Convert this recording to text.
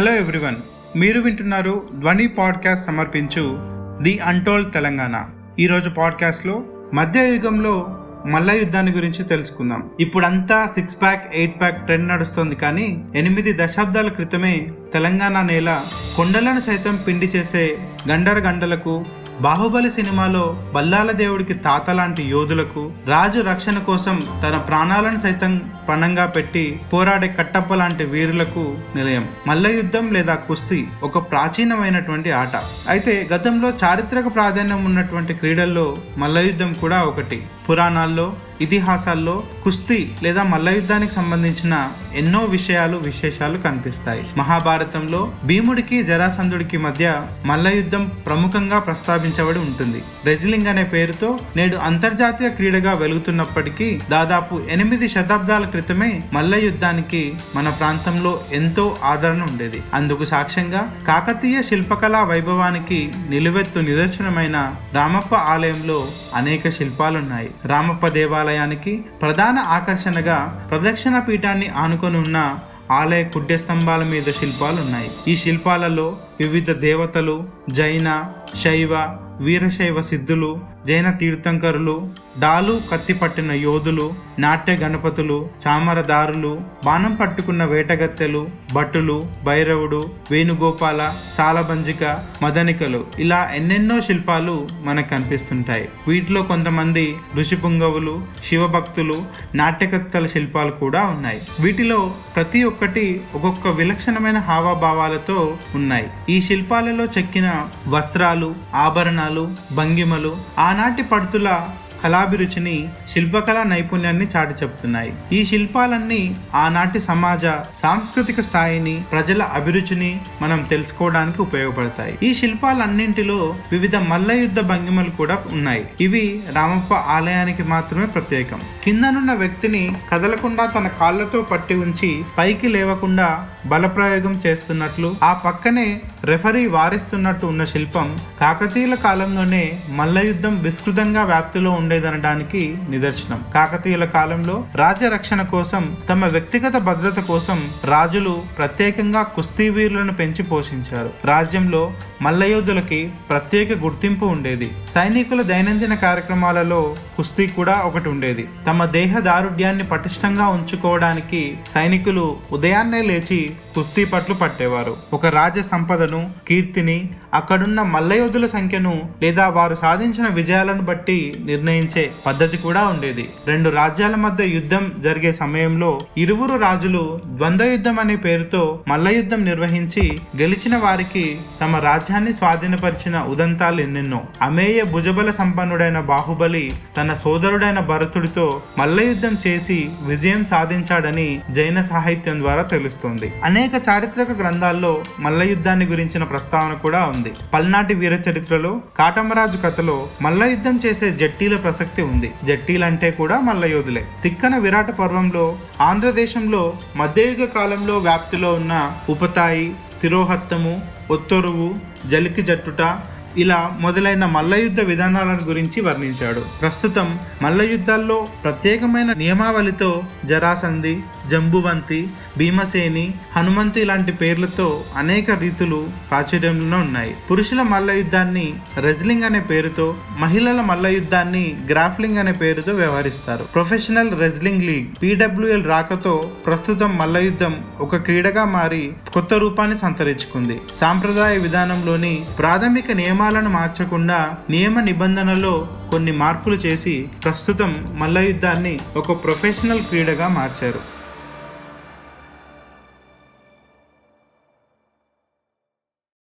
Hello everyone మీరు వింటున్నారు ధ్వని పాడ్కాస్ట్ సమర్పించు ది అంటోల్ తెలంగాణ. ఈరోజు పాడ్కాస్ట్లో మధ్యయుగంలో మల్ల యుద్ధాన్ని గురించి తెలుసుకుందాం. ఇప్పుడంతా six pack eight pack trend నడుస్తుంది కానీ ఎనిమిది దశాబ్దాల క్రితమే తెలంగాణ నేల కొండలను సైతం పిండి చేసే గండర గండలకు బాహుబలి సినిమాలో బల్లాల దేవుడికి తాత లాంటి యోధులకు రాజు రక్షణ కోసం తన ప్రాణాలను సైతం పణంగా పెట్టి పోరాడే కట్టప్ప లాంటి వీరులకు నిలయం. మల్ల యుద్ధం లేదా కుస్తీ ఒక ప్రాచీనమైనటువంటి ఆట. అయితే గతంలో చారిత్రక ప్రాధాన్యం ఉన్నటువంటి క్రీడల్లో మల్లయుద్ధం కూడా ఒకటి. పురాణాల్లో ఇతిహాసాల్లో కుస్తీ లేదా మల్లయుద్ధానికి సంబంధించిన ఎన్నో విషయాలు విశేషాలు కనిపిస్తాయి. మహాభారతంలో భీముడికి జరాసంధుడికి మధ్య మల్లయుద్ధం ప్రముఖంగా ప్రస్తావించబడి ఉంటుంది. రెజ్లింగ్ అనే పేరుతో నేడు అంతర్జాతీయ క్రీడగా వెలుగుతున్నప్పటికీ దాదాపు ఎనిమిది శతాబ్దాల క్రితమే మల్లయుద్ధానికి మన ప్రాంతంలో ఎంతో ఆదరణ ఉండేది. అందుకు సాక్ష్యంగా కాకతీయ శిల్పకళా వైభవానికి నిలువెత్తు నిదర్శనమైన రామప్ప ఆలయంలో అనేక శిల్పాలున్నాయి. రామప్ప దేవాలయానికి ప్రధాన ఆకర్షణగా ప్రదక్షిణ పీఠాన్ని ఆనుకొని ఉన్న ఆలయ కుడ్య స్తంభాల మీద శిల్పాలు ఉన్నాయి ఈ శిల్పాలలో వివిధ దేవతలు జైన శైవ వీరశైవ సిద్ధులు జైన తీర్థంకరులు డాలు కత్తి పట్టిన యోధులు నాట్య గణపతులు చామరదారులు బాణం పట్టుకున్న వేటగత్తెలు భట్టులు భైరవుడు వేణుగోపాల సాలబంజిక మదనికలు ఇలా ఎన్నెన్నో శిల్పాలు మనకు కనిపిస్తుంటాయి. వీటిలో కొంతమంది ఋషిపుంగవులు శివభక్తులు నాట్యకత్తెల శిల్పాలు కూడా ఉన్నాయి. వీటిలో ప్రతి ఒక్కటి ఒక్కొక్క విలక్షణమైన హావభావాలతో ఉన్నాయి. ఈ శిల్పాలలో చెక్కిన వస్త్రాలు ఆభరణాలు భంగిమలు ఆనాటి పడుతుల కళాభిరుచిని శిల్పకళా నైపుణ్యాన్ని చాటి చెబుతున్నాయి. ఈ శిల్పాలన్నీ ఆనాటి సమాజ సాంస్కృతిక స్థాయిని ప్రజల అభిరుచిని మనం తెలుసుకోవడానికి ఉపయోగపడతాయి. ఈ శిల్పాలన్నింటిలో వివిధ మల్ల యుద్ధ భంగిమలు కూడా ఉన్నాయి. ఇవి రామప్ప ఆలయానికి మాత్రమే ప్రత్యేకం. కిందనున్న వ్యక్తిని కదలకుండా తన కాళ్ళతో పట్టి ఉంచి పైకి లేవకుండా బలప్రయోగం చేస్తున్నట్లు ఆ పక్కనే రెఫరీ వారిస్తున్నట్టు ఉన్న శిల్పం కాకతీయుల కాలంలోనే మల్ల యుద్ధం విస్తృతంగా వ్యాప్తిలో ఉండేదనడానికి నిదర్శనం. కాకతీయుల కాలంలో రాజ్య రక్షణ కోసం తమ వ్యక్తిగత భద్రత కోసం రాజులు ప్రత్యేకంగా కుస్తీ వీరులను పెంచి పోషించారు. రాజ్యంలో మల్లయోధులకి ప్రత్యేక గుర్తింపు ఉండేది. సైనికుల దైనందిన కార్యక్రమాలలో కుస్తీ కూడా ఒకటి ఉండేది. తమ దేహ దారుఢ్యాన్ని పటిష్టంగా ఉంచుకోవడానికి సైనికులు ఉదయాన్నే లేచి కుస్తీ పట్లు పట్టేవారు. ఒక రాజ్య సంపదను కీర్తిని అక్కడున్న మల్లయోధుల సంఖ్యను లేదా వారు సాధించిన విజయాలను బట్టి నిర్ణయించే పద్ధతి కూడా ఉండేది. రెండు రాజ్యాల మధ్య యుద్ధం జరిగే సమయంలో ఇరువురు రాజులు ద్వంద్వ యుద్ధం అనే పేరుతో మల్లయుద్ధం నిర్వహించి గెలిచిన వారికి తమ రాజ్యాన్ని స్వాధీనపరిచిన ఉదంతాలు ఎన్నెన్నో. అమేయ భుజబల సంపన్నుడైన బాహుబలి తన సోదరుడైన భరతుడితో మల్లయుద్ధం చేసి విజయం సాధించాడని జైన సాహిత్యం ద్వారా తెలుస్తోంది. అనేక చారిత్రక గ్రంథాల్లో మల్లయుద్ధాన్ని గురించి గురించిన ప్రస్తావన కూడా ఉంది. పల్నాటి వీర చరిత్రలో కాటమరాజు కథలో మల్ల యుద్ధం చేసే జట్టీల ప్రసక్తి ఉంది. జట్టీలంటే కూడా మల్ల యోధులే. తిక్కన విరాట పర్వంలో ఆంధ్రదేశంలో మధ్యయుగ కాలంలో వ్యాప్తిలో ఉన్న ఉపతాయి తిరోహత్తము ఒత్తొరువు జలికి జట్టుట ఇలా మొదలైన మల్లయుద్ధ విధానాలను గురించి వర్ణించాడు. ప్రస్తుతం మల్లయుద్ధాల్లో ప్రత్యేకమైన నియమావళితో జరాసంధి జంబువంతి భీమసేని హనుమంతి లాంటి పేర్లతో అనేక రీతులు ప్రాచుర్యంలో ఉన్నాయి. పురుషుల మల్ల యుద్ధాన్ని రెజ్లింగ్ అనే పేరుతో మహిళల మల్లయుద్ధాన్ని గ్రాఫ్లింగ్ అనే పేరుతో వ్యవహరిస్తారు. ప్రొఫెషనల్ రెజ్లింగ్ లీగ్ పీడబ్ల్యూఎల్ రాకతో ప్రస్తుతం మల్లయుద్ధం ఒక క్రీడగా మారి కొత్త రూపాన్ని సంతరించుకుంది. సాంప్రదాయ విధానంలోని ప్రాథమిక నియమ నియమాలను మార్చకుండా నియమ నిబంధనలో కొన్ని మార్పులు చేసి ప్రస్తుతం మల్ల యుద్ధాన్ని ఒక ప్రొఫెషనల్ క్రీడగా మార్చారు.